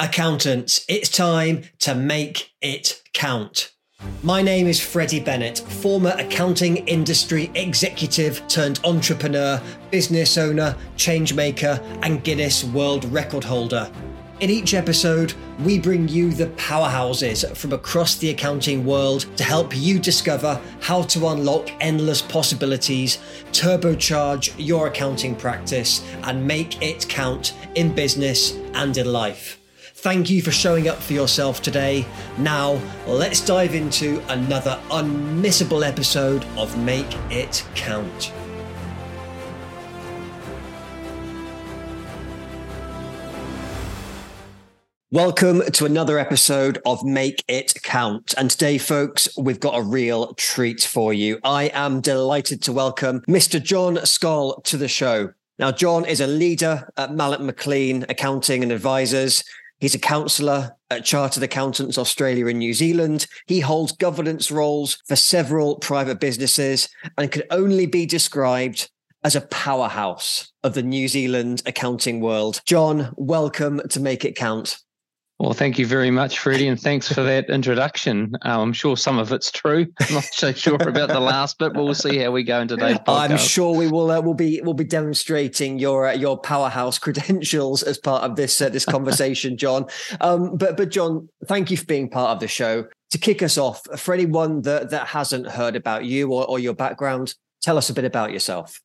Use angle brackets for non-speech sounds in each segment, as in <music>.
Accountants, it's time to make it count. My name is Freddie Bennett, former accounting industry executive turned entrepreneur, business owner, changemaker, and Guinness World Record holder. In each episode, we bring you the powerhouses from across the accounting world to help you discover how to unlock endless possibilities, turbocharge your accounting practice, and make it count in business and in life. Thank you for showing up for yourself today. Now, let's dive into another unmissable episode of Make It Count. Welcome to another episode of Make It Count. And today, folks, we've got a real treat for you. I am delighted to welcome Mr. John Schol to the show. Now, John is a leader at Malloch McClean Accounting and Advisors. He's a counsellor at Chartered Accountants Australia and New Zealand. He holds governance roles for several private businesses and can only be described as a powerhouse of the New Zealand accounting world. John, welcome to Make It Count. Well, thank you very much, Freddie, and thanks for that introduction. Uh, I'm sure some of it's true. <laughs> I'm not so sure about the last bit, but we'll see how we go in today's <laughs> podcast. I'm sure we will. Uh, will be we'll be demonstrating your uh, your powerhouse <laughs> credentials as part of this uh, this conversation, John. Um, but but John, thank you for being part of the show. To kick us off, for anyone that that hasn't heard about you or, or your background, tell us a bit about yourself.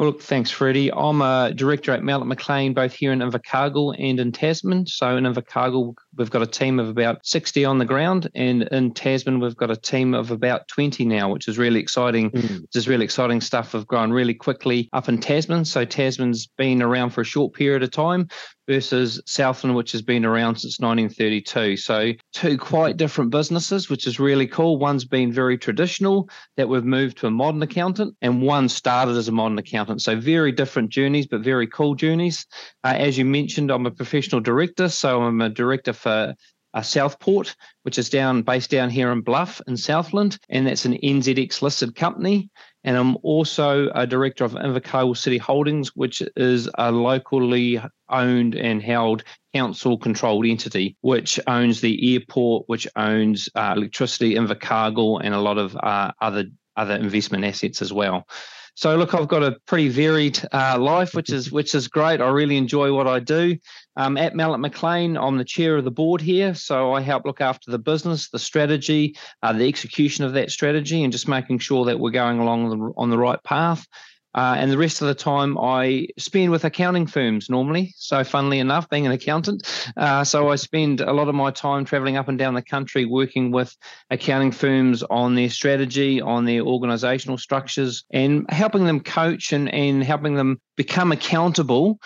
Well, look, thanks, Freddie. I'm a director at Malloch McClean, both here in Invercargill and in Tasman. So in Invercargill, we've got a team of about 60 on the ground, and in Tasman, we've got a team of about 20 now, which is really exciting. Mm. Which is really exciting stuff. We've grown really quickly up in Tasman. So Tasman's been around for a short period of time, versus Southland, which has been around since 1932. So, two quite different businesses, which is really cool. One's been very traditional, that we've moved to a modern accountant, and one started as a modern accountant. So, very different journeys, but very cool journeys. Uh, as you mentioned, I'm a professional director. So, I'm a director for uh, Southport, which is down based down here in Bluff in Southland, and that's an NZX listed company. And I'm also a director of Invercargill City Holdings, which is a locally owned and held council controlled entity, which owns the airport, which owns uh, electricity, Invercargill, and a lot of uh, other other investment assets as well. So look, I've got a pretty varied uh, life, which is which is great. I really enjoy what I do. Um, at Malloch McClean, I'm the chair of the board here, so I help look after the business, the strategy, uh, the execution of that strategy, and just making sure that we're going along the, on the right path. Uh, and the rest of the time I spend with accounting firms normally. So, funnily enough, being an accountant, uh, so I spend a lot of my time traveling up and down the country working with accounting firms on their strategy, on their organizational structures, and helping them coach and, and helping them become accountable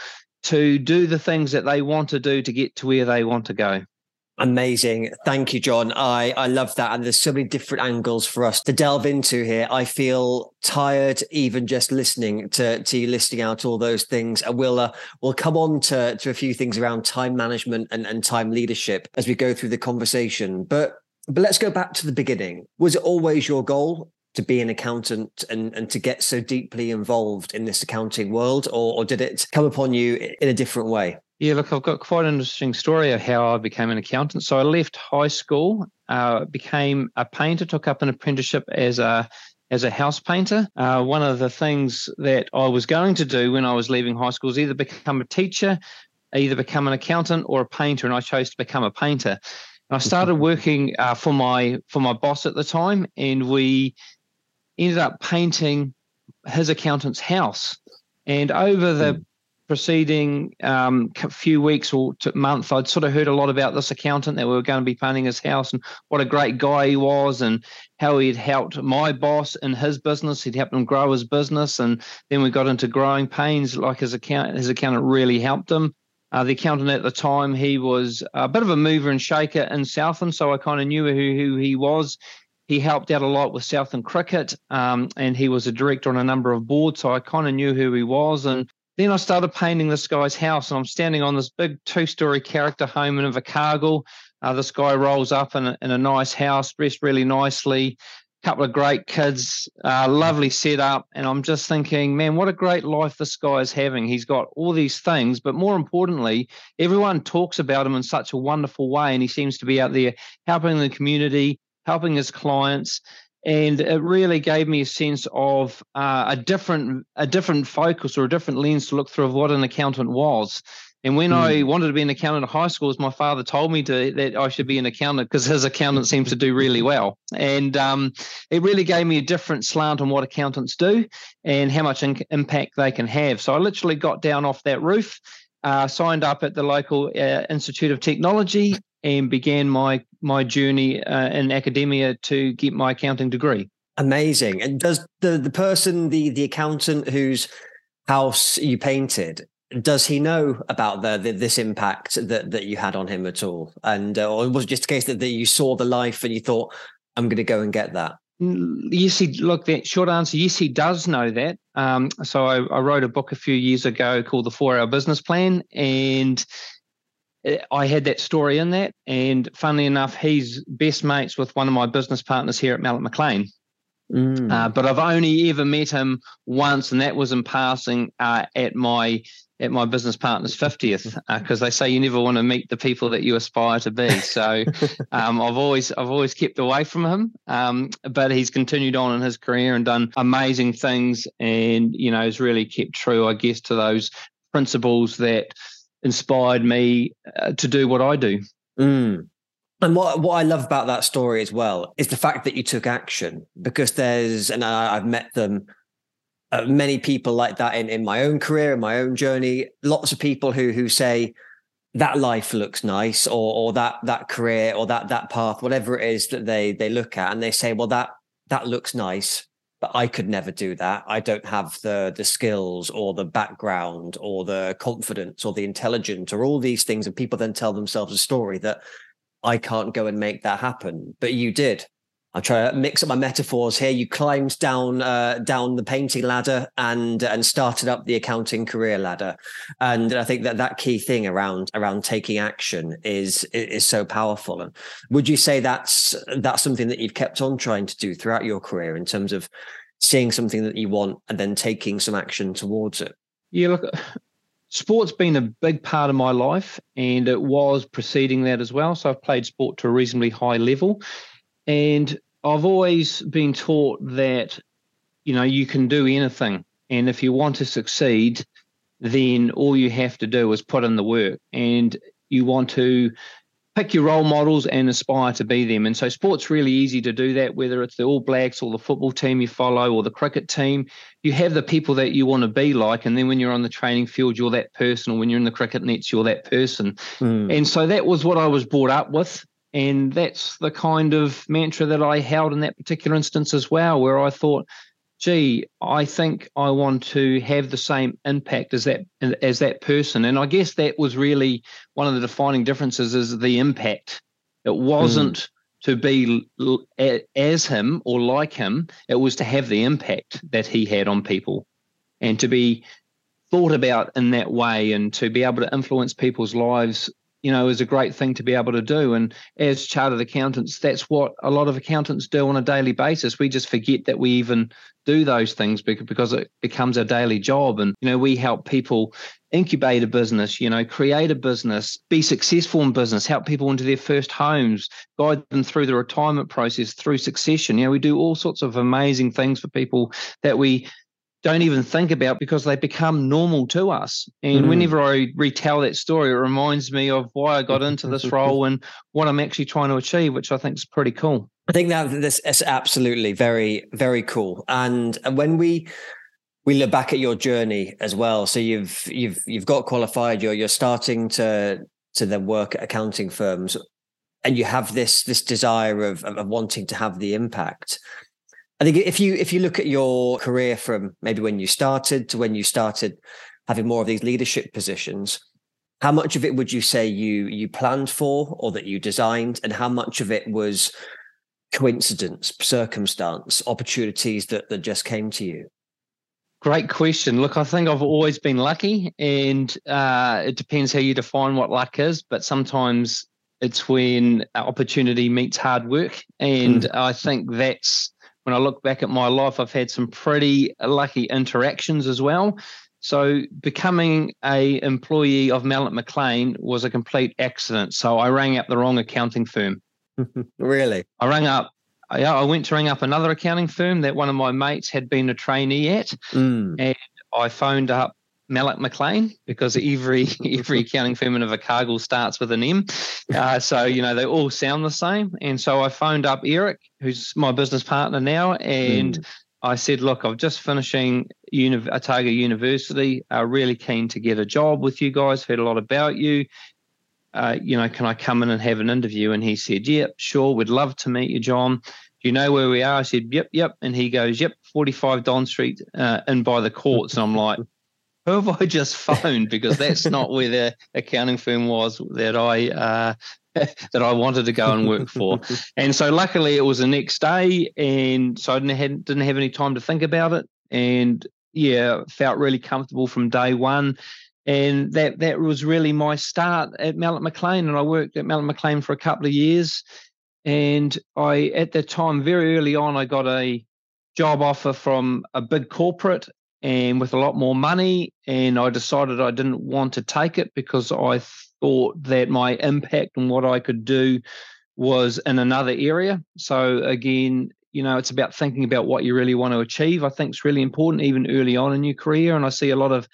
to do the things that they want to do to get to where they want to go. Amazing. Thank you, John. I, I love that. And there's so many different angles for us to delve into here. I feel tired even just listening to, to you listing out all those things. And we'll, uh, we'll come on to, to a few things around time management and, and time leadership as we go through the conversation. But, but let's go back to the beginning. Was it always your goal to be an accountant and, and to get so deeply involved in this accounting world, or, or did it come upon you in a different way? Yeah, look, I've got quite an interesting story of how I became an accountant. So I left high school, uh, became a painter, took up an apprenticeship as a as a house painter. Uh, one of the things that I was going to do when I was leaving high school was either become a teacher, either become an accountant or a painter, and I chose to become a painter. And I started <laughs> working uh, for my for my boss at the time, and we ended up painting his accountant's house. And over the mm preceding um, few weeks or month, I'd sort of heard a lot about this accountant that we were going to be painting his house and what a great guy he was and how he'd helped my boss in his business. He'd helped him grow his business. And then we got into growing pains, like his account, his accountant really helped him. Uh, the accountant at the time, he was a bit of a mover and shaker in Southland, so I kind of knew who, who he was. He helped out a lot with Southland cricket, um, and he was a director on a number of boards, so I kind of knew who he was. And then I started painting this guy's house, and I'm standing on this big two story character home in Invercargill. Uh, this guy rolls up in a, in a nice house, dressed really nicely, couple of great kids, uh, lovely setup. And I'm just thinking, man, what a great life this guy is having. He's got all these things, but more importantly, everyone talks about him in such a wonderful way. And he seems to be out there helping the community, helping his clients. And it really gave me a sense of uh, a different a different focus or a different lens to look through of what an accountant was. And when mm. I hmm. wanted to be an accountant at high school, my father told me to, that I should be an accountant because his accountant seems to do really well. And um, it really gave me a different slant on what accountants do and how much in- impact they can have. So I literally got down off that roof, uh, signed up at the local uh, Institute of Technology, and began my my journey uh, in academia to get my accounting degree. Amazing. And does the the person, the the accountant whose house you painted, does he know about the, the, this impact that that you had on him at all and uh, or was it just a case that, that you saw the life and you thought i'm going to go and get that yes he look the short answer yes he does know that um, so I, I, wrote a book a few years ago called the four hour business plan and I had that story in that, and funnily enough, he's best mates with one of my business partners here at Malloch McClean. Mm. Uh, but I've only ever met him once, and that was in passing uh, at my at my business partner's 50th because uh, they say you never want to meet the people that you aspire to be so <laughs> um, i've always i've always kept away from him um, but he's continued on in his career and done amazing things and you know has really kept true i guess to those principles that inspired me uh, to do what i do mm. And what what I love about that story as well is the fact that you took action because there's and I, I've met them uh, many people like that in, in my own career, in my own journey. Lots of people who who say that life looks nice, or or that that career, or that that path, whatever it is that they they look at, and they say, well, that that looks nice, but I could never do that. I don't have the the skills, or the background, or the confidence, or the intelligence, or all these things. And people then tell themselves a story that I can't go and make that happen, but you did I'm trying to mix up my metaphors here. You climbed down uh, down the painting ladder and and started up the accounting career ladder, and I think that that key thing around around taking action is is so powerful. And would you say that's that's something that you've kept on trying to do throughout your career in terms of seeing something that you want and then taking some action towards it? Yeah, look, sport's been a big part of my life, and it was preceding that as well. So I've played sport to a reasonably high level. And I've always been taught that, you know, you can do anything. And if you want to succeed, then all you have to do is put in the work and you want to pick your role models and aspire to be them. And so sport's really easy to do that, whether it's the All Blacks or the football team you follow or the cricket team. You have the people that you want to be like. And then when you're on the training field, you're that person. Or when you're in the cricket nets, you're that person. Mm. And so that was what I was brought up with. And that's the kind of mantra that I held in that particular instance as well, where I thought, gee, I think I want to have the same impact as that as that person. And I guess that was really one of the defining differences is the impact. It wasn't mm. to be as him or like him, it was to have the impact that he had on people and to be thought about in that way and to be able to influence people's lives you know, is a great thing to be able to do. And as chartered accountants, that's what a lot of accountants do on a daily basis. We just forget that we even do those things because it becomes our daily job. And, you know, we help people incubate a business, you know, create a business, be successful in business, help people into their first homes, guide them through the retirement process, through succession. You know, we do all sorts of amazing things for people that we don't even think about because they become normal to us. And mm. whenever I retell that story, it reminds me of why I got into this <laughs> role and what I'm actually trying to achieve, which I think is pretty cool. I think that this is absolutely very, very cool. And when we we look back at your journey as well, so you've you've you've got qualified, you're you're starting to to then work at accounting firms, and you have this this desire of of wanting to have the impact. I think if you if you look at your career from maybe when you started to when you started having more of these leadership positions, how much of it would you say you you planned for or that you designed, and how much of it was coincidence, circumstance, opportunities that that just came to you? Great question. Look, I think I've always been lucky, and uh, it depends how you define what luck is. But sometimes it's when opportunity meets hard work, and mm. I think that's when I look back at my life, I've had some pretty lucky interactions as well. So becoming a employee of Mallet McLean was a complete accident. So I rang up the wrong accounting firm. <laughs> really? I rang up. Yeah, I went to ring up another accounting firm that one of my mates had been a trainee at, mm. and I phoned up Malloch McClean because every <laughs> every accounting firm in Invercargill starts with an M. Uh, so you know they all sound the same. And so I phoned up Eric, who's my business partner now, and mm. I said, look, I'm just finishing uni- Otago University. Uh, really keen to get a job with you guys. Heard a lot about you. Uh, you know, can I come in and have an interview? And he said, yep, sure. We'd love to meet you, John. Do you know where we are? I said, yep, yep. And he goes, yep, 45 Don Street uh, in by the courts. And I'm like, who have I just phoned? Because that's not where the accounting firm was that I uh, <laughs> that I wanted to go and work for. and so luckily it was the next day, and so I didn't have, didn't have any time to think about it, and yeah, felt really comfortable from day one. And that that was really my start at Malloch McClean, and I worked at Malloch McClean for a couple of years. And I, at that time, very early on, I got a job offer from a big corporate and with a lot more money. And I decided I didn't want to take it because I thought that my impact and what I could do was in another area. So again, you know, it's about thinking about what you really want to achieve. I think it's really important, even early on in your career. And I see a lot of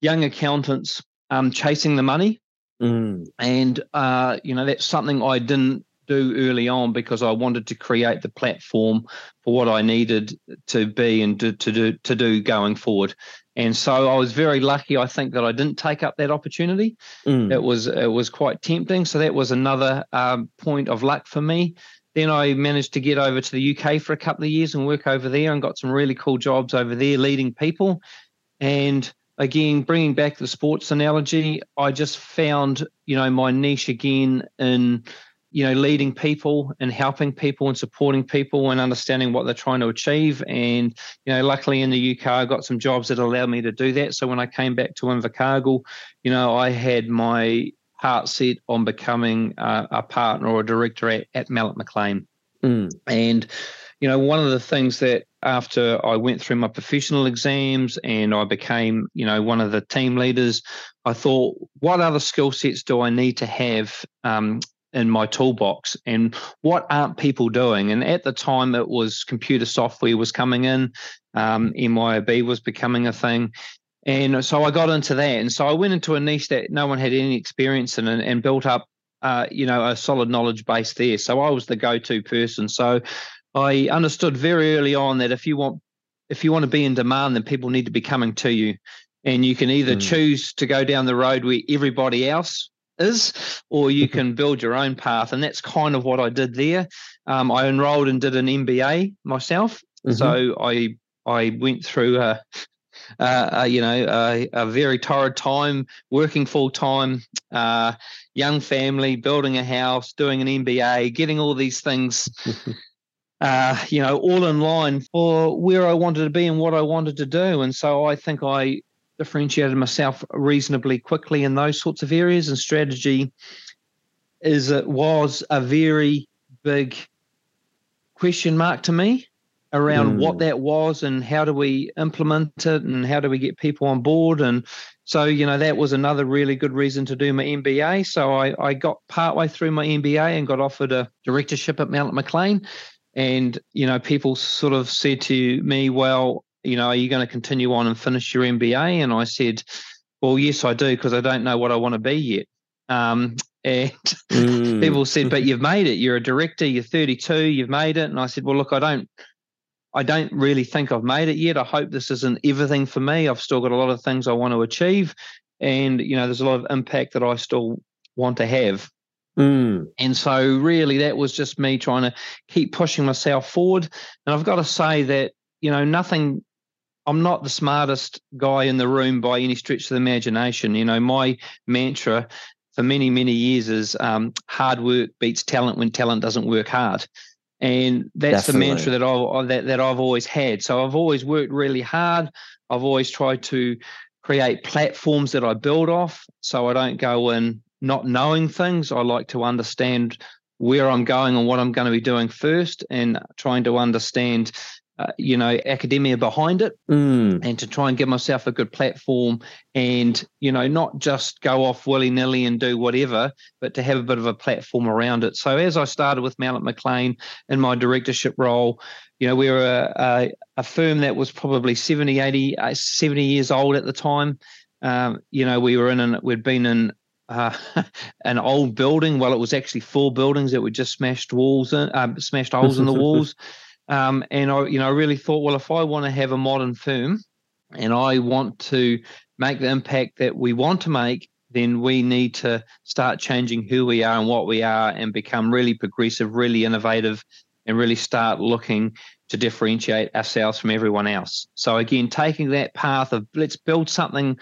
young accountants um, chasing the money, mm. and uh, you know, that's something I didn't do early on because I wanted to create the platform for what I needed to be and to, to do to do going forward. And so I was very lucky, I think, that I didn't take up that opportunity. Mm. It was it was quite tempting. So that was another um, point of luck for me. Then I managed to get over to the UK for a couple of years and work over there and got some really cool jobs over there leading people. And again, bringing back the sports analogy, I just found, you know, my niche again in you know, leading people and helping people and supporting people and understanding what they're trying to achieve. And, you know, luckily in the UK, I got some jobs that allowed me to do that. So when I came back to Invercargill, you know, I had my heart set on becoming a, a partner or a director at, at Malloch McClean. Mm. And, you know, one of the things that after I went through my professional exams and I became, you know, one of the team leaders, I thought, what other skill sets do I need to have um, in my toolbox and what aren't people doing? And at the time it was computer software was coming in um, myob was becoming a thing. And so i got into that. And so i went into a niche that no one had any experience in and, and built up uh, you know a solid knowledge base there. So i was the go-to person. So i understood very early on that if you want if you want to be in demand then people need to be coming to you. And you can either mm. choose to go down the road where everybody else is, or you <laughs> can build your own path. And that's kind of what I did there. Um, I enrolled and did an MBA myself. Mm-hmm. So I I went through a, a you know a, a, very torrid time, working full time, uh, young family, building a house, doing an MBA, getting all these things. <laughs> uh, you know, all in line for where I wanted to be and what I wanted to do. And so I think I differentiated myself reasonably quickly in those sorts of areas. And strategy is it was a very big question mark to me around mm. what that was and how do we implement it and how do we get people on board and so you know that was another really good reason to do my MBA so I, I got partway through my MBA and got offered a directorship at Malloch McClean and you know people sort of said to me well you know, are you going to continue on and finish your MBA? And I said, well, yes, I do, because I don't know what I want to be yet. Um, <laughs> and mm. people said, but you've made it. You're a director. You're 32. You've made it. And I said, well, look, I don't, I don't really think I've made it yet. I hope this isn't everything for me. I've still got a lot of things I want to achieve, and you know, there's a lot of impact that I still want to have. Mm. And so, really, that was just me trying to keep pushing myself forward. And I've got to say that you know, nothing I'm not the smartest guy in the room by any stretch of the imagination. You know, my mantra for many, many years is um, hard work beats talent when talent doesn't work hard. And that's Definitely. the mantra that I that, that I've always had. So I've always worked really hard. I've always tried to create platforms that I build off so I don't go in not knowing things. I like to understand where I'm going and what I'm going to be doing first, and trying to understand uh, you know, academia behind it mm. and to try and give myself a good platform and, you know, not just go off willy nilly and do whatever, but to have a bit of a platform around it. So as I started with Malloch McClean in my directorship role, you know, we were a, a, a firm that was probably 70, 80, uh, 70 years old at the time. Um, you know, we were in an, we'd been in uh, <laughs> an old building. Well, it was actually four buildings that were just smashed walls, in, uh, smashed holes in the <laughs> walls. Um, and I, you know, I really thought, well, if I want to have a modern firm and I want to make the impact that we want to make, then we need to start changing who we are and what we are and become really progressive, really innovative, and really start looking to differentiate ourselves from everyone else. So, again, taking that path of let's build something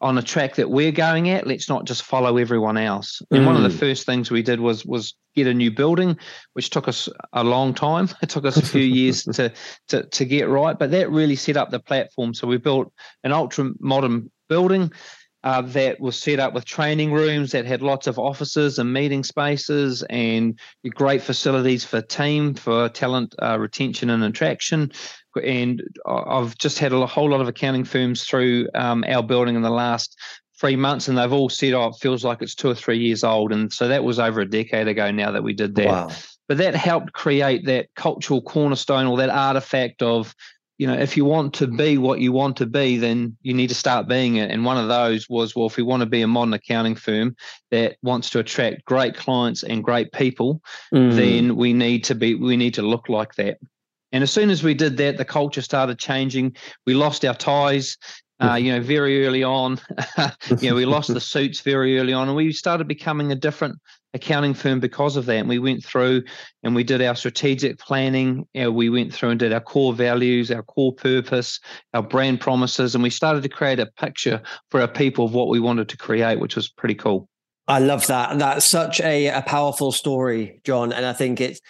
on a track that we're going at. Let's not just follow everyone else. And mm. one of the mm. first things we did was was get a new building, which took us a long time. <laughs> It took us a few years to, to to get right, but that really set up the platform. So we built an ultra modern building uh, that was set up with training rooms that had lots of offices and meeting spaces and great facilities for team for talent uh, retention and attraction and I've just had a whole lot of accounting firms through um, our building in the last three months, and they've all said, "Oh, it feels like it's two or three years old." And so that was over a decade ago now that we did that. Wow. But that helped create that cultural cornerstone or that artifact of, you know, if you want to be what you want to be, then you need to start being it. And one of those was, well, if we want to be a modern accounting firm that wants to attract great clients and great people, mm. then we need to be, we need to look like that. And as soon as we did that, the culture started changing. We lost our ties, uh, you know, very early on. <laughs> you know, we lost the suits very early on, and we started becoming a different accounting firm because of that. And we went through and we did our strategic planning. You know, we went through and did our core values, our core purpose, our brand promises, and we started to create a picture for our people of what we wanted to create, which was pretty cool. I love that. That's such a, a powerful story, John. And I think it's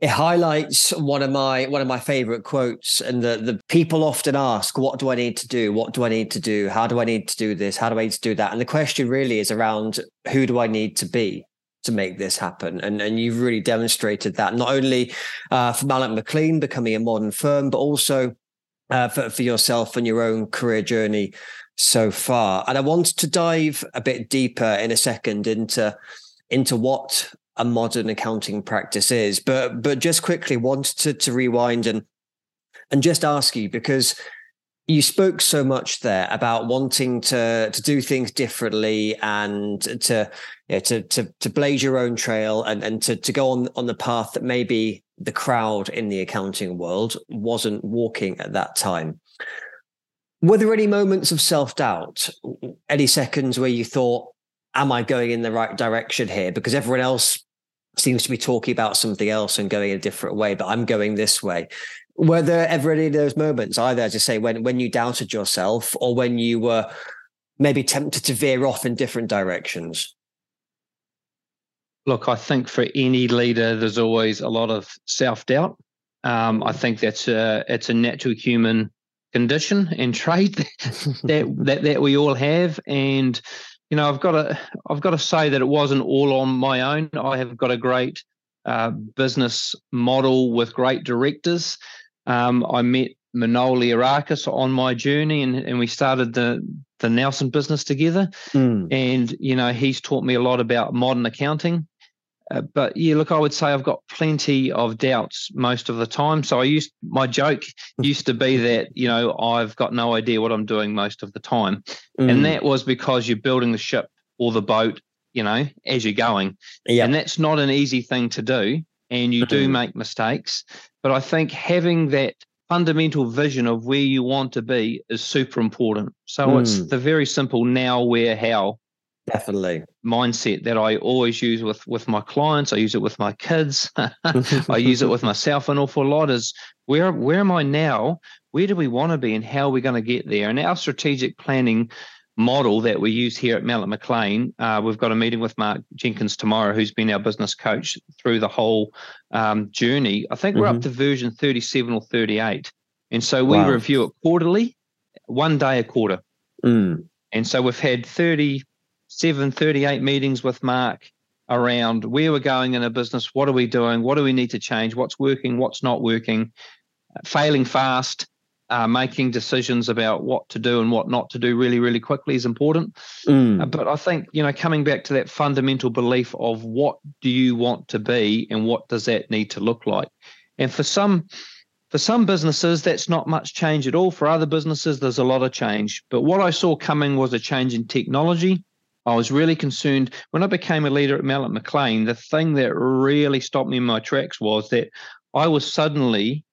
it highlights one of my one of my favorite quotes and the the people often ask what do i need to do? What do i need to do? How do i need to do this? How do i need to do that? And the question really is around who do i need to be to make this happen? And and you've really demonstrated that not only uh, for Malloch McClean becoming a modern firm but also uh, for, for yourself and your own career journey so far. And i want to dive a bit deeper in a second into into what a modern accounting practice is. But but just quickly wanted to, to rewind and and just ask you because you spoke so much there about wanting to to do things differently and to yeah, to to to blaze your own trail and and to to go on on the path that maybe the crowd in the accounting world wasn't walking at that time. Were there any moments of self doubt? Any seconds where you thought, "Am I going in the right direction here?" Because everyone else seems to be talking about something else and going a different way, but I'm going this way. Were there ever any of those moments, either as I say, when when you doubted yourself or when you were maybe tempted to veer off in different directions? Look, I think for any leader, there's always a lot of self doubt. Um, I think that's a it's a natural human condition and trait <laughs> that that that we all have, and you know, I've got to I've got to say that it wasn't all on my own. I have got a great uh, business model with great directors. Um, I met Manoli Arakis on my journey, and, and we started the the Nelson business together. Mm. And you know, he's taught me a lot about modern accounting. Uh, but yeah, look, I would say I've got plenty of doubts most of the time. So I used my joke used to be that you know I've got no idea what I'm doing most of the time, mm. and that was because you're building the ship or the boat, you know, as you're going, yep. and that's not an easy thing to do, and you do mm-hmm. make mistakes. But I think having that fundamental vision of where you want to be is super important. So mm. it's the very simple now, where, how Definitely. Mindset that I always use with with my clients. I use it with my kids. <laughs> I use it with myself an awful lot. Is where where am I now? Where do we want to be, and how are we going to get there? And our strategic planning model that we use here at Malloch McClean, uh, we've got a meeting with Mark Jenkins tomorrow, who's been our business coach through the whole um, journey. I think we're mm-hmm. up to version 37 or 38. And so we wow. review it quarterly, one day a quarter. Mm. And so we've had 30, seven, 38 meetings with Mark around where we're going in a business, what are we doing, what do we need to change, what's working, what's not working, failing fast, uh, making decisions about what to do and what not to do really, really quickly is important. Mm. Uh, but I think, you know, coming back to that fundamental belief of what do you want to be and what does that need to look like? And for some, for some businesses, that's not much change at all. For other businesses, there's a lot of change. But what I saw coming was a change in technology. I was really concerned when I became a leader at Malloch McClean. The thing that really stopped me in my tracks was that I was suddenly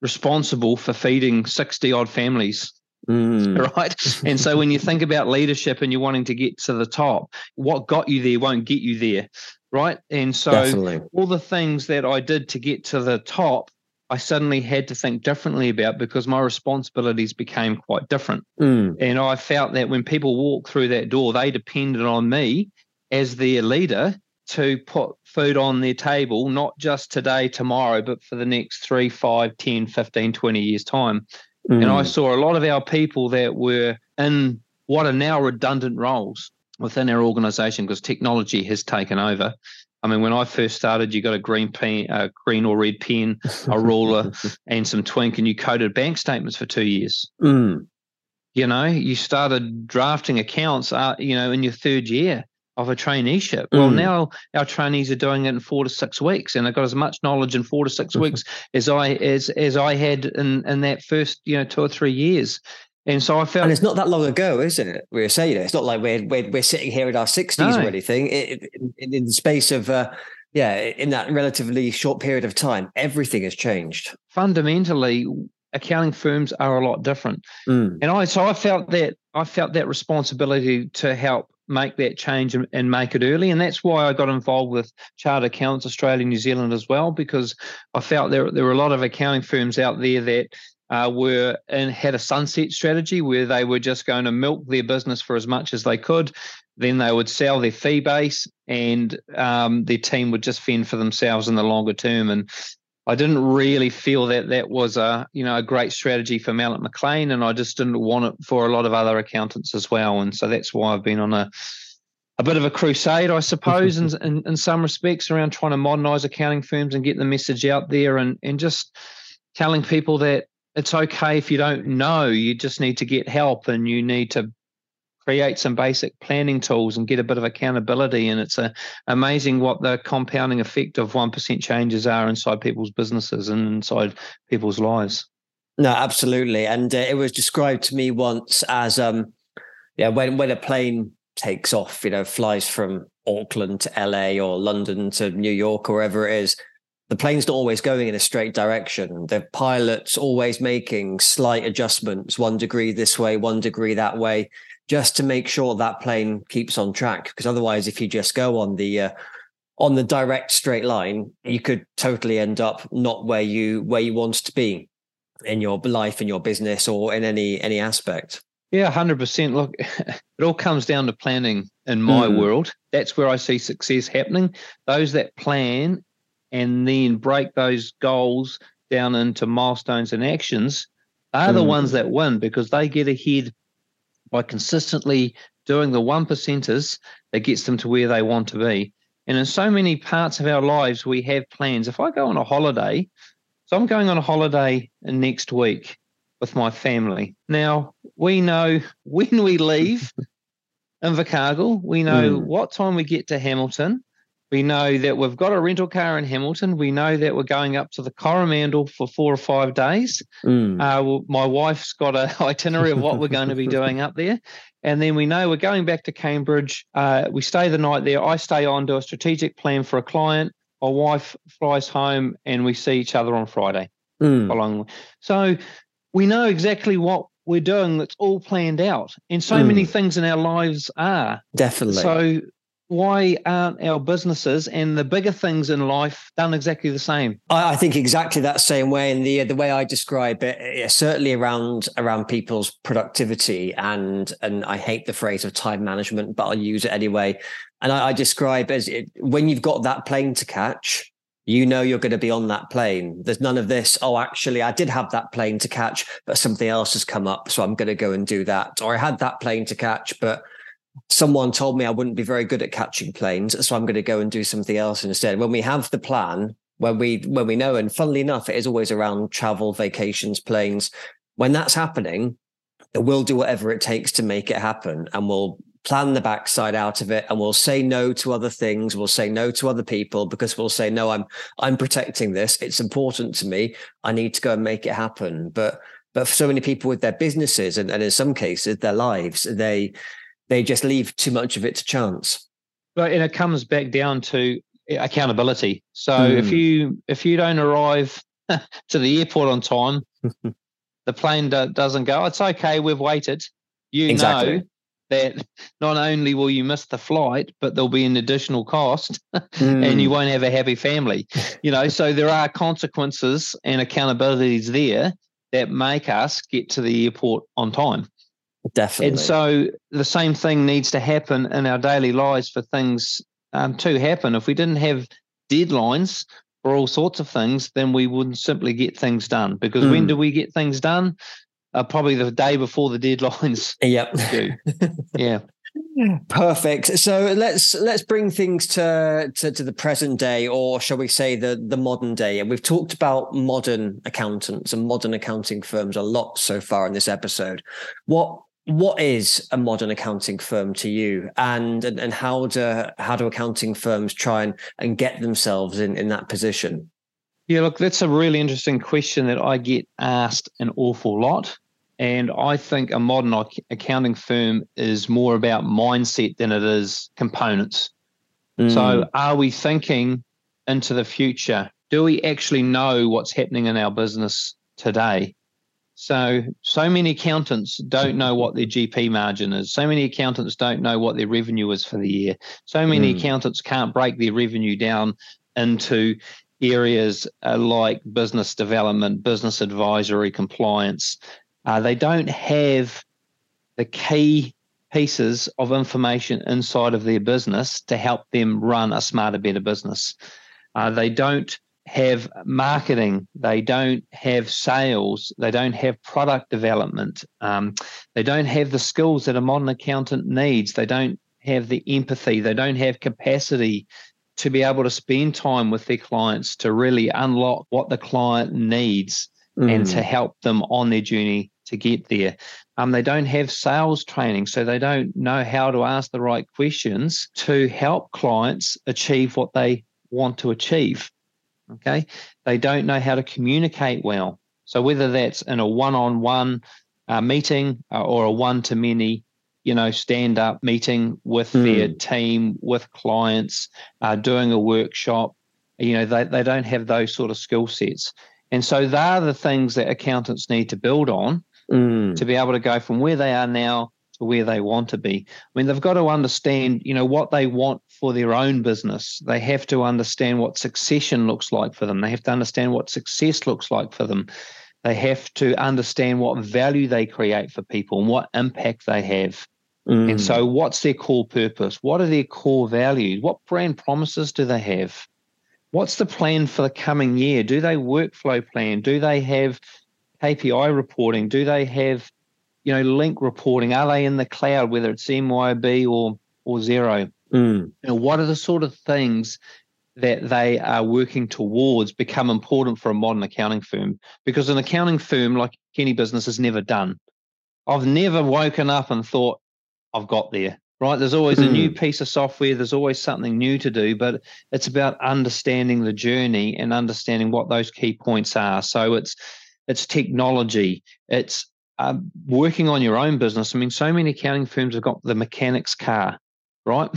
responsible for feeding 60 odd families. Mm. <laughs> Right. and so when you think about leadership and you're wanting to get to the top, what got you there won't get you there. Right. And so Definitely. all the things that I did to get to the top, I suddenly had to think differently about because my responsibilities became quite different. Mm. And I felt that when people walk through that door, they depended on me as their leader to put food on their table, not just today, tomorrow, but for the next three, five, 10, 15, 20 years' time. Mm. And I saw a lot of our people that were in what are now redundant roles within our organization because technology has taken over. I mean, when I first started, you got a green pen, a green or red pen, a ruler, <laughs> and some twink, and you coded bank statements for two years. Mm. You know, you started drafting accounts, uh, you know, in your third year of a traineeship. Mm. Well, now our trainees are doing it in four to six weeks, and they've got as much knowledge in four to 6 mm-hmm. weeks as I as as I had in in that first you know two or three years. And so I felt, and it's not that long ago, isn't it? We are saying it. It's not like we're we're, we're sitting here in our sixties no. or anything. It, in, in, the space of, uh, yeah, in that relatively short period of time, everything has changed. Fundamentally, accounting firms are a lot different, mm. and I so I felt that I felt that responsibility to help make that change and, and, make it early. And that's why I got involved with Chartered Accountants Australia, New Zealand as well, because I felt there, there were a lot of accounting firms out there that uh, were and had a sunset strategy where they were just going to milk their business for as much as they could. Then they would sell their fee base, and um, their team would just fend for themselves in the longer term. And I didn't really feel that that was a you know a great strategy for Malloch McClean, and I just didn't want it for a lot of other accountants as well. And so that's why I've been on a a bit of a crusade, I suppose, in, <laughs> in, in some respects, around trying to modernise accounting firms and get the message out there, and and just telling people that it's okay if you don't know. You just need to get help and you need to create some basic planning tools and get a bit of accountability. And it's a, amazing what the compounding effect of 1% changes are inside people's businesses and inside people's lives. No, absolutely. And uh, it was described to me once as, um, yeah, when, when a plane takes off, you know, flies from Auckland to LA or London to New York or wherever it is, the plane's not always going in a straight direction. The pilot's always making slight adjustments, one degree this way, one degree that way, just to make sure that plane keeps on track. Because otherwise, if you just go on the uh, on the direct straight line, you could totally end up not where you where you want to be in your life, in your business, or in any any aspect. Yeah, hundred percent. Look, <laughs> it all comes down to planning in my mm. world. That's where I see success happening. Those that plan and then break those goals down into milestones and actions are mm. the ones that win because they get ahead by consistently doing the one percenters that gets them to where they want to be. And in so many parts of our lives, we have plans. If I go on a holiday, so I'm going on a holiday next week with my family. Now, we know <laughs> when we leave <laughs> Invercargill, we know mm. what time we get to Hamilton, we know that we've got a rental car in Hamilton. We know that we're going up to the Coromandel for four or five days. Mm. Uh, well, my wife's got an <laughs> itinerary of what we're going to be <laughs> doing up there. And then we know we're going back to Cambridge. Uh, we stay the night there. I stay on, do a strategic plan for a client. My wife flies home and we see each other on Friday. Mm. So we know exactly what we're doing that's all planned out. And so mm. many things in our lives are. Definitely. So why aren't our businesses and the bigger things in life done exactly the same? I, I think exactly that same way. And the the way I describe it, eh, yeah, certainly around around people's productivity and and I hate the phrase of time management, but I'll use it anyway. And I, I describe as it, when you've got that plane to catch, you know you're going to be on that plane. There's none of this, oh, actually, I did have that plane to catch, but something else has come up. So I'm going to go and do that. Or I had that plane to catch, but someone told me I wouldn't be very good at catching planes, so I'm going to go and do something else instead. When we have the plan, when we when we know, and funnily enough, it is always around travel, vacations, planes. When that's happening, we'll do whatever it takes to make it happen, and we'll plan the backside out of it and we'll say no to other things we'll say no to other people because we'll say no i'm i'm protecting this it's important to me i need to go and make it happen but but for so many people with their businesses and, and in some cases their lives they they just leave too much of it to chance. Right, and it comes back down to accountability. So mm. if you if you don't arrive <laughs> to the airport on time, <laughs> the plane do, doesn't go. It's okay. We've waited. You exactly. know that not only will you miss the flight, but there'll be an additional cost, mm. <laughs> and you hmm. won't have a happy family. You know, so there are consequences and accountabilities there that make us get to the airport on time. Definitely. And so the same thing needs to happen in our daily lives for things um, to happen. If we didn't have deadlines for all sorts of things, then we wouldn't simply get things done. Because mm. when do we get things done? Uh, probably the day before the <laughs> deadlines. Yep. yeah. <laughs> Perfect. So let's let's bring things to, to to the present day, or shall we say the the modern day? And we've talked about modern accountants and modern accounting firms a lot so far in this episode. What what is a modern accounting firm to you? And and, and how do how do accounting firms try and, and get themselves in in that position? Yeah look that's a really interesting question that i get asked an awful lot. And i think a modern accounting firm is more about mindset than it is components. Mm. so are we thinking into the future? Do we actually know what's happening in our business today so, so many accountants don't know what their GP margin is. So many accountants don't know what their revenue is for the year. So many mm. accountants can't break their revenue down into areas uh, like business development, business advisory, compliance. Uh, they don't have the key pieces of information inside of their business to help them run a smarter, better business. Uh, they don't have marketing, they don't have sales, they don't have product development, um, they don't have the skills that a modern accountant needs, they don't have the empathy, they don't have capacity to be able to spend time with their clients to really unlock what the client needs mm. and to help them on their journey to get there. Um, they don't have sales training, so they don't know how to ask the right questions to help clients achieve what they want to achieve. Okay. They don't know how to communicate well. So whether that's in a one-on-one uh, meeting uh, or a one-to-many, you know, stand-up meeting with mm. their team, with clients, uh, doing a workshop, you know, they, they don't have those sort of skill sets. And so they're the things that accountants need to build on mm. to be able to go from where they are now to where they want to be. I mean, they've got to understand, you know, what they want for their own business. They have to understand what succession looks like for them. They have to understand what success looks like for them. They have to understand what value they create for people and what impact they have. Mm. And so, what's their core purpose? What are their core values? What brand promises do they have? What's the plan for the coming year? Do they workflow plan? Do they have KPI reporting? Do they have you know, link reporting, are they in the cloud, whether it's MYOB or or Xero? Mm. You know, what are the sort of things that they are working towards become important for a modern accounting firm? Because an accounting firm, like any business, is never done. I've never woken up and thought, I've got there. Right. There's always mm. a new hmm. piece of software. There's always something new to do, but it's about understanding the journey and understanding what those key points are. So it's it's technology, it's uh, working on your own business, I mean, so many accounting firms have got the mechanic's car, right?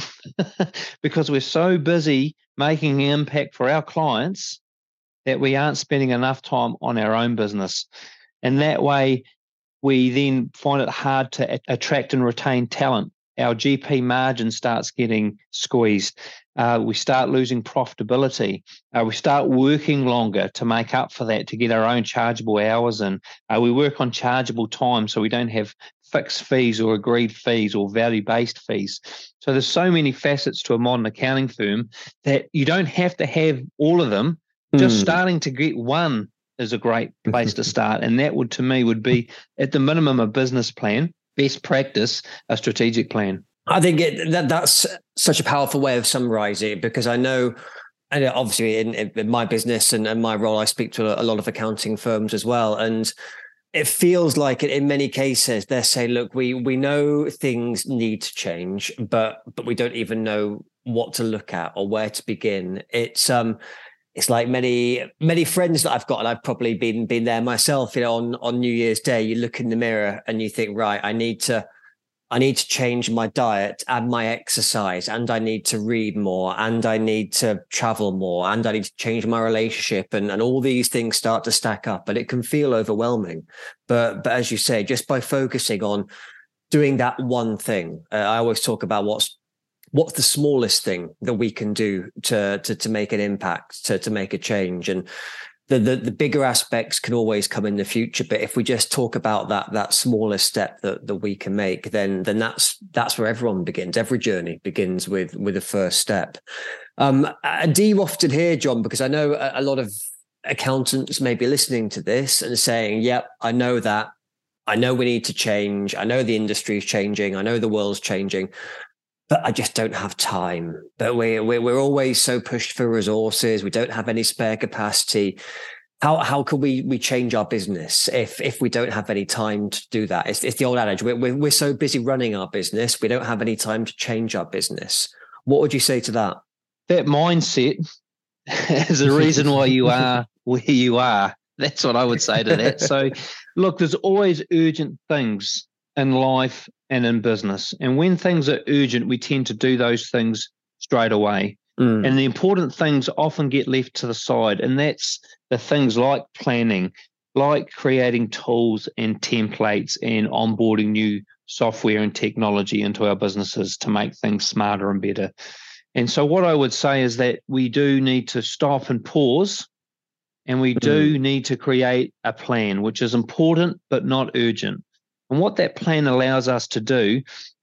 <laughs> because we're so busy making an impact for our clients that we aren't spending enough time on our own business. And that way, we then find it hard to attract and retain talent. Our GP margin starts getting squeezed uh, we start losing profitability. Uh, we start working longer to make up for that to get our own chargeable hours in. Uh, we work on chargeable time so we don't have fixed fees or agreed fees or value based fees. So there's so many facets to a modern accounting firm that you don't have to have all of them. Just mm. starting to get one is a great place to start. And that would, to me, would be at the minimum a business plan, best practice, a strategic plan. I think it, that that's such a powerful way of summarizing it because I know, and obviously in, in my business and, and, my role, I speak to a lot of accounting firms as well, and it feels like in many cases they're saying, "Look, we we know things need to change, but but we don't even know what to look at or where to begin." It's um it's like many many friends that I've got, and I've probably been been there myself. You know, on on New Year's Day, you look in the mirror and you think, right, I need to I need to change my diet and my exercise, and I need to read more, and I need to travel more, and I need to change my relationship, and, and all these things start to stack up, and it can feel overwhelming. But but as you say, just by focusing on doing that one thing, uh, I always talk about what's what's the smallest thing that we can do to to to make an impact, to to make a change, and the, the, the bigger aspects can always come in the future. But if we just talk about that that smaller step that that we can make, then then that's that's where everyone begins. Every journey begins with with a first step. Um, you often hear, John? Because I know a, a lot of accountants may be listening to this and saying, "Yep, I know that. I know we need to change. I know the industry is changing. I know the world's changing but I just don't have time. But we we're, we're always so pushed for resources. We don't have any spare capacity. How how can we we change our business if if we don't have any time to do that? It's, it's the old adage. We're, we're we're so busy running our business, we don't have any time to change our business. What would you say to that? That mindset <laughs> is the reason why you <laughs> are where you are. That's what I would say to that. So, look, there's always urgent things in life and in business. And when things are urgent, we tend to do those things straight away. Mm. And the important things often get left to the side. And that's the things like planning, like creating tools and templates and onboarding new software and technology into our businesses to make things smarter and better. And so, what I would say is that we do need to stop and pause, and we do mm. need to create a plan, which is important but not urgent. And what that plan allows us to do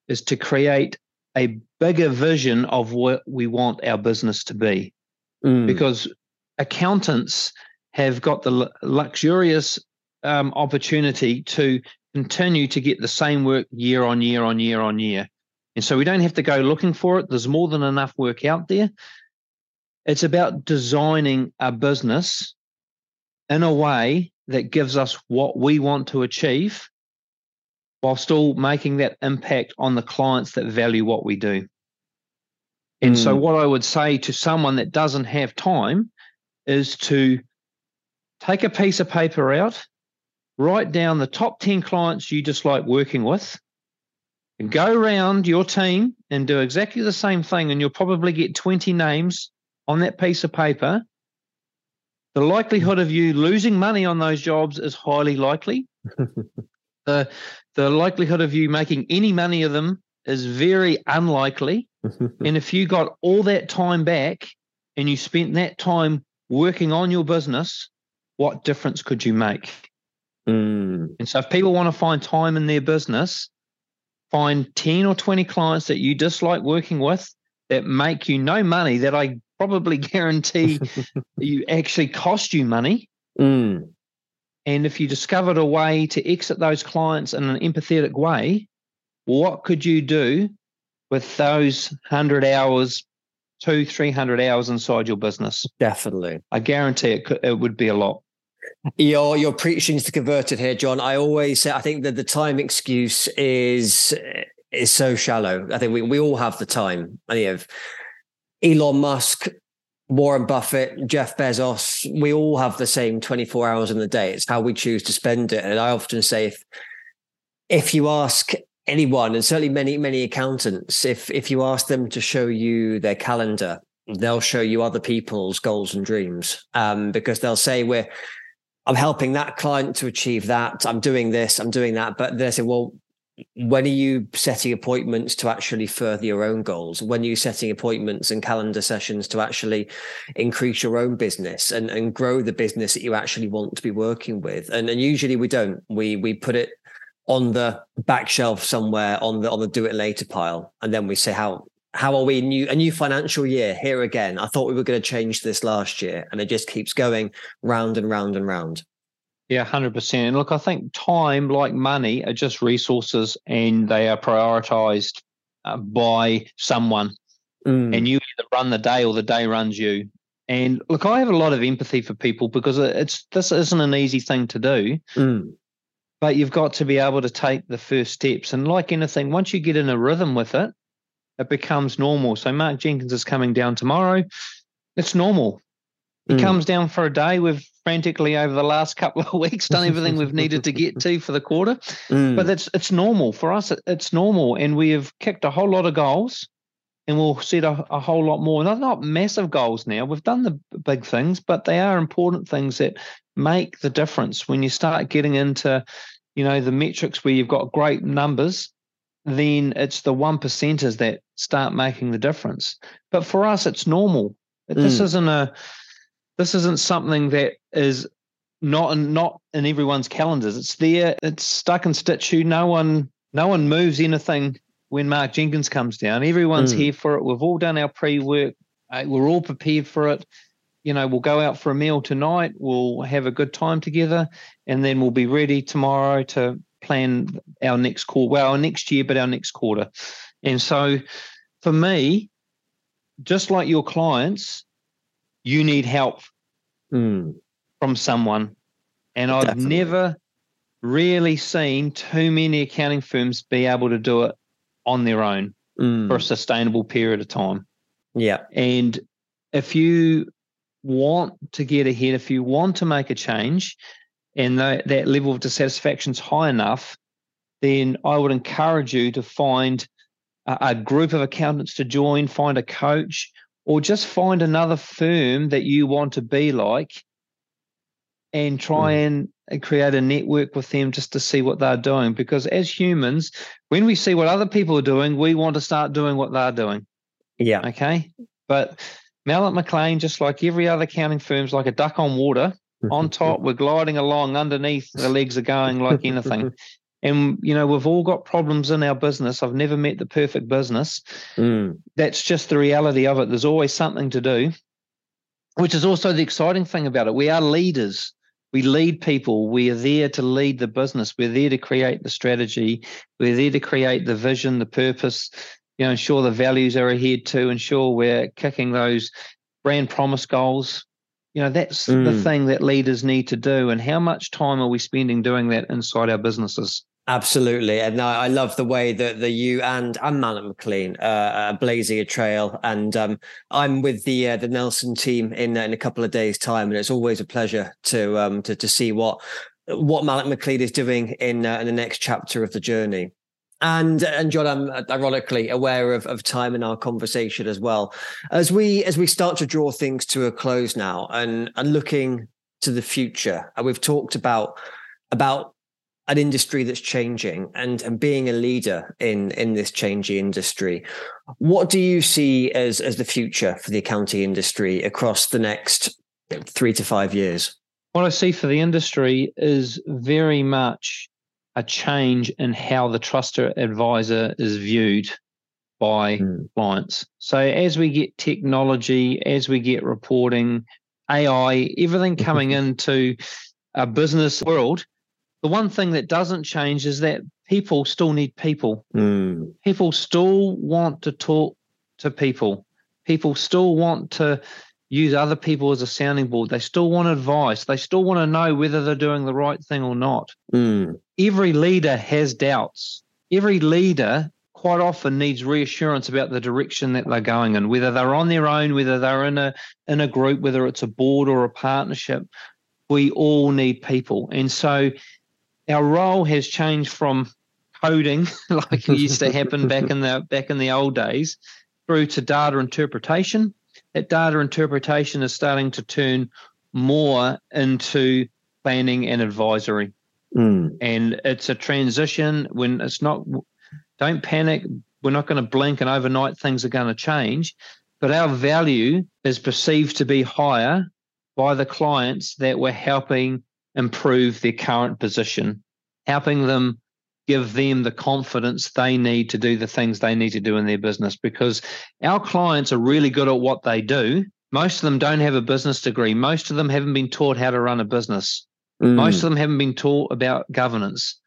is to create a bigger vision of what we want our business to be. Mm. Because accountants have got the luxurious um, opportunity to continue to get the same work year on year on year on year. And so we don't have to go looking for it. There's more than enough work out there. It's about designing a business in a way that gives us what we want to achieve while still making that impact on the clients that value what we do. And mm. so, what I would say to someone that doesn't have time is to take a piece of paper out, write down the top 10 clients you dislike working with, and go around your team and do exactly the same thing. And you'll probably get 20 names on that piece of paper. The likelihood of you losing money on those jobs is highly likely. <laughs> the the likelihood of you making any money of them is very unlikely. <laughs> and if you got all that time back and you spent that time working on your business, what difference could you make? Mm. And so, if people want to find time in their business, find 10 or 20 clients that you dislike working with that make you no money, that I probably <laughs> guarantee <laughs> you actually cost you money. Mm. And if you discovered a way to exit those clients in an empathetic way, what could you do with those 100 hours, two, 300 hours inside your business? Definitely. I guarantee it, could, it would be a lot. You're you're preaching to the converted here, John. I always say I think that the time excuse is is so shallow. I think we, we all have the time. I mean, Elon Musk Warren Buffett, Jeff Bezos, we all have the same 24 hours in the day. It's how we choose to spend it. And I often say if if you ask anyone, and certainly many, many accountants, if if you ask them to show you their calendar, they'll show you other people's goals and dreams. Um, because they'll say we're I'm helping that client to achieve that. I'm doing this, I'm doing that. But they say, well, when are you setting appointments to actually further your own goals? When are you setting appointments and calendar sessions to actually increase your own business and, and grow the business that you actually want to be working with? And, and usually we don't. We we put it on the back shelf somewhere on the on the do it later pile. And then we say how how are we? New a new financial year here again. I thought we were going to change this last year and it just keeps going round and round and round yeah, 100%. And look, I think time, like money, are just resources and they are prioritized uh, by someone, mm. and you either run the day or the day runs you. And look, I have a lot of empathy for people because it's this isn't an easy thing to do. Mm. But you've got to be able to take the first steps. And like anything, once you get in a rhythm with it, it becomes normal. So Mark Jenkins is coming down tomorrow. It's normal. He mm. comes down for a day. We've frantically over the last couple of <laughs> weeks done everything we've needed to get to for the quarter. Mm. But it's it's normal for us. It's normal, and we have kicked a whole lot of goals, and we'll set a, a whole lot more. They're not massive goals now. We've done the big things, but they are important things that make the difference when you start getting into, you know, the metrics where you've got great numbers. Then it's the one percenters that start making the difference. But for us, it's normal. Mm. This isn't a this isn't something that is not in, not in everyone's calendars. It's there. It's stuck in situ. No one no one moves anything when Mark Jenkins comes down. Everyone's mm. here for it. We've all done our pre work. Uh, we're all prepared for it. You know, we'll go out for a meal tonight. We'll have a good time together, and then we'll be ready tomorrow to plan our next quarter. Well, our next year, but our next quarter. And so, for me, just like your clients, you need help mm. from someone. And I've never really seen too many accounting firms be able to do it on their own mm. for a sustainable period of time. Yeah. And if you want to get ahead, if you want to make a change and that, that level of dissatisfaction is high enough, then I would encourage you to find a, a group of accountants to join, find a coach, or just find another firm that you want to be like and try mm. and create a network with them just to see what they're doing. Because as humans, when we see what other people are doing, we want to start doing what they're doing. Yeah. Okay. But Malloch McClean, just like every other accounting firm's like a duck on water. <laughs> on top, we're gliding along underneath, the legs are going like anything. <laughs> And you know, we've all got problems in our business. I've never met the perfect business. Mm. That's just the reality of it. There's always something to do, which is also the exciting thing about it. We are leaders. We lead people. We are there to lead the business. We're there to create the strategy. We're there to create the vision, the purpose, you know, ensure the values are ahead to ensure we're kicking those brand promise goals. You know, that's mm. the thing that leaders need to do. And how much time are we spending doing that inside our businesses? Absolutely, and I, I, love the way that the you and and Malloch McClean uh, are blazing a trail. And um, I'm with the uh, the Nelson team in in a couple of days' time, and it's always a pleasure to um to to see what what Malloch McClean is doing in uh, in the next chapter of the journey. And and John, I'm ironically aware of, of time in our conversation as well. As we as we start to draw things to a close now, and and looking to the future, and we've talked about about an industry that's changing and, and being a leader in in this changing industry. What do you see as as the future for the accounting industry across the next three to five years? What i see for the industry is very much a change in how the trusted advisor is viewed by mm. clients. So as we get technology as we get reporting ai everything coming <laughs> into a business world the one thing that doesn't change is that people still need people. Mm. People still want to talk to people. People still want to use other people as a sounding board. They still want advice. They still want to know whether they're doing the right thing or not. Mm. Every leader has doubts. Every leader quite often needs reassurance about the direction that they're going in, whether they're on their own, whether they're in a in a group, whether it's a board or a partnership. We all need people. And so our role has changed from coding, <laughs> like it used to happen back in the <laughs> back in the old days, through to data interpretation. That data interpretation is starting to turn more into planning and advisory. Mm. And it's a transition when it's not, don't panic. We're not going to blink and overnight things are going to change. But our value is perceived to be higher by the clients that we're helping improve their current position, helping them give them the confidence they need to do the things they need to do in their business because our clients are really good at what they do. Most of them don't have a business degree. Most of them haven't been taught how to run a business. Mm. Most of them haven't been taught about governance.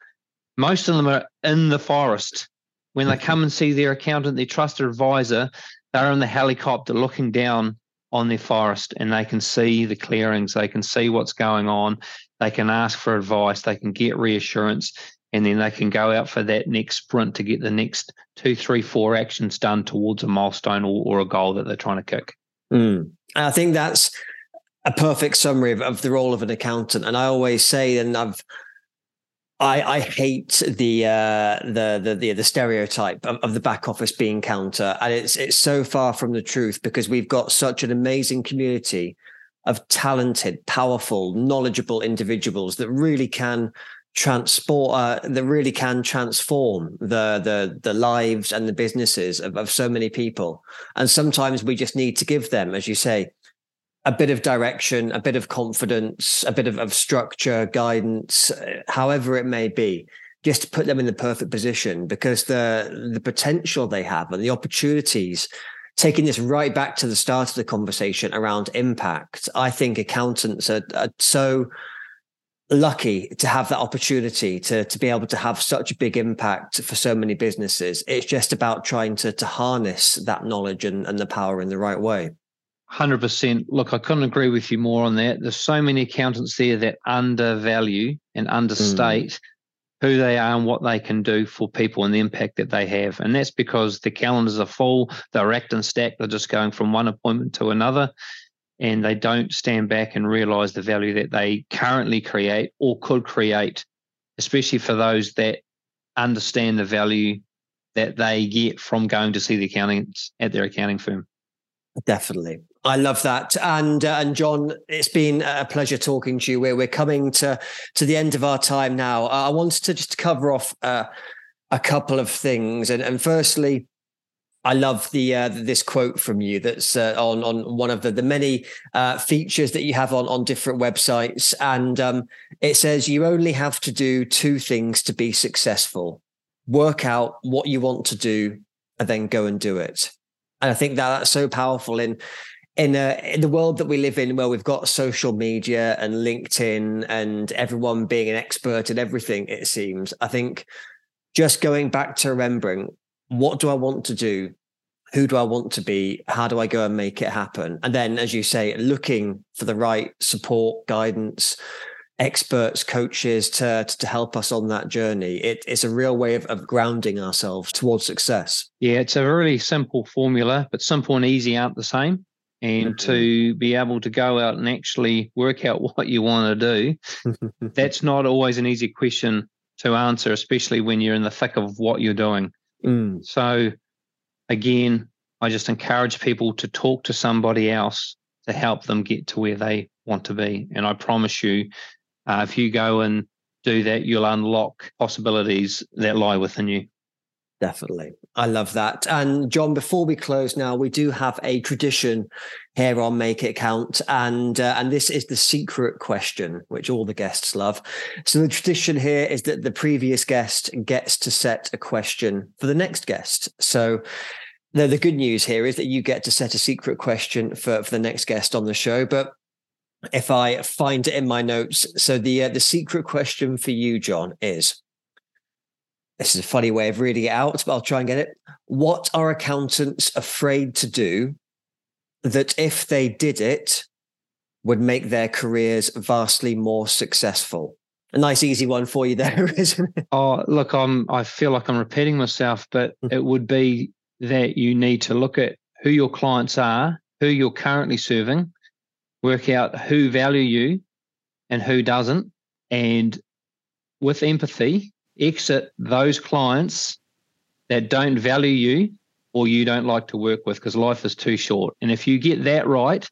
Most of them are in the forest When they come and see their accountant, their trusted advisor, they're in the helicopter looking down on their forest and they can see the clearings, they can see what's going on, they can ask for advice, they can get reassurance, and then they can go out for that next sprint to get the next two, three, four actions done towards a milestone or, or a goal that they're trying to kick. Mm. I think that's a perfect summary of, of the role of an accountant. And I always say, and I've I, I hate the, uh, the the the the stereotype of, of, the back office being counter, and it's it's so far from the truth because we've got such an amazing community of talented, powerful, knowledgeable individuals that really can transport uh, that really can transform the the the lives and the businesses of, of so many people. And sometimes we just need to give them as you say a bit of direction, a bit of confidence, a bit of, of structure, guidance, uh, however it may be, just to put them in the perfect position because the the potential they have and the opportunities taking this right back to the start of the conversation around impact, I think accountants are, are, so lucky to have that opportunity to, to be able to have such a big impact for so many businesses. It's just about trying to, to harness that knowledge and, and the power in the right way. 100%. Look, I couldn't agree with you more on that. There's so many accountants there that undervalue and understate mm. Who they are and what they can do for people and the impact that they have. And that's because the calendars are full, they're racked and stacked, they're just going from one appointment to another. And they don't stand back and realize the value that they currently create or could create, especially for those that understand the value that they get from going to see the accountants at their accounting firm. Definitely. I love that, and uh, and John, it's been a pleasure talking to you. We're we're coming to to the end of our time now. I wanted to just cover off uh, a couple of things, and and firstly, I love the uh, this quote from you that's uh, on on one of the the many uh, features that you have on on different websites, and um, it says you only have to do two things to be successful: work out what you want to do, and then go and do it. And I think that that's so powerful in in, a, in the world that we live in, where we've got social media and LinkedIn and everyone being an expert in everything, it seems. I think just going back to remembering what do I want to do? Who do I want to be? How do I go and make it happen? And then, as you say, looking for the right support, guidance, experts, coaches to, to help us on that journey. It, it's a real way of, of grounding ourselves towards success. Yeah, it's a really simple formula, but simple and easy aren't the same and mm-hmm. to be able to go out and actually work out <laughs> what you want to do, <laughs> that's not always an easy question to answer, especially when you're in the thick of what you're doing. Mm. So, again, I just encourage people to talk to somebody else to help them get to where they want to be. And I promise you, uh, if you go and do that, you'll unlock possibilities that lie within you. Definitely. I love that. And John, before we close now, we do have a tradition here on Make It Count. And, uh, and this is the secret question, which all the guests love. So the tradition here is that the previous guest gets to set a question for the next guest. So the, the good news here is that you get to set a secret question for, for the next guest on the show. But if I find it in my notes, so the, uh, the secret question for you, John, is this is a funny way of reading it out, but I'll try and get it. What are accountants afraid to do that if they did it would make their careers vastly more successful? A nice, easy one for you there, <laughs> isn't it? Oh, look, I'm. I feel like I'm repeating myself, but mm. it would be that you need to look at who your clients are, who you're currently serving, work out who value you and who doesn't, and with empathy, exit those clients that don't value you or you don't like to work with because life is too short. And if you get that right,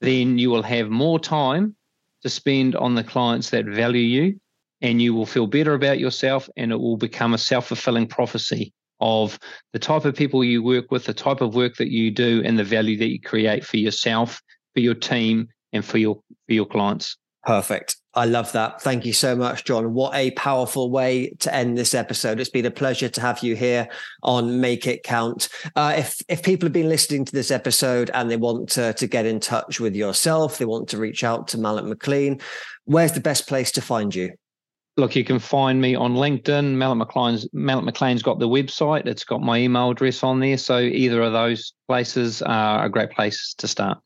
then you will have more time to spend on the clients that value you and you will feel better about yourself and it will become a self-fulfilling prophecy of the type of people you work with, the type of work that you do and the value that you create for yourself, for your team and for your for your clients. Perfect. I love that. Thank you so much, John. What a powerful way to end this episode. It's been a pleasure to have you here on Make It Count. Uh, if if people have been listening to this episode and they want to, to get in touch with yourself, they want to reach out to Malloch McClean, where's the best place to find you? Look, you can find me on LinkedIn. Malloch McClean's Malloch McClean's got the website. It's got my email address on there. So either of those places are a great place to start.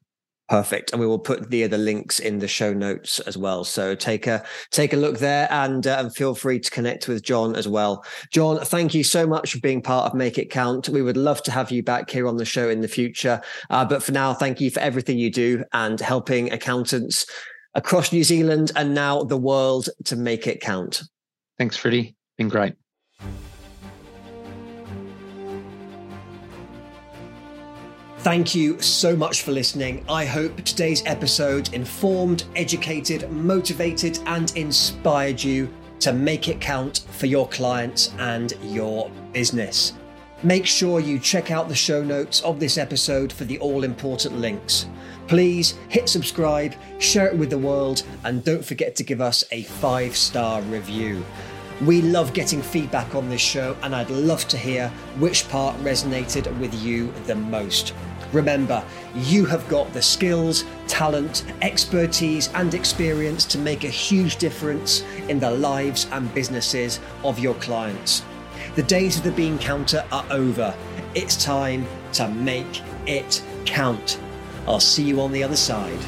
Perfect, and we will put the other links in the show notes as well. So take a take a look there, and uh, and feel free to connect with John as well. John, thank you so much for being part of Make It Count. We would love to have you back here on the show in the future, uh, but for now, thank you for everything you do and helping accountants across New Zealand and now the world to make it count. Thanks, Freddie. Been great. Thank you so much for listening. I hope today's episode informed, educated, motivated, and inspired you to make it count for your clients and your business. Make sure you check out the show notes of this episode for the all important links. Please hit subscribe, share it with the world, and don't forget to give us a five star review. We love getting feedback on this show, and I'd love to hear which part resonated with you the most. Remember, you have got the skills, talent, expertise, and experience to make a huge difference in the lives and businesses of your clients. The days of the bean counter are over. It's time to make it count. I'll see you on the other side.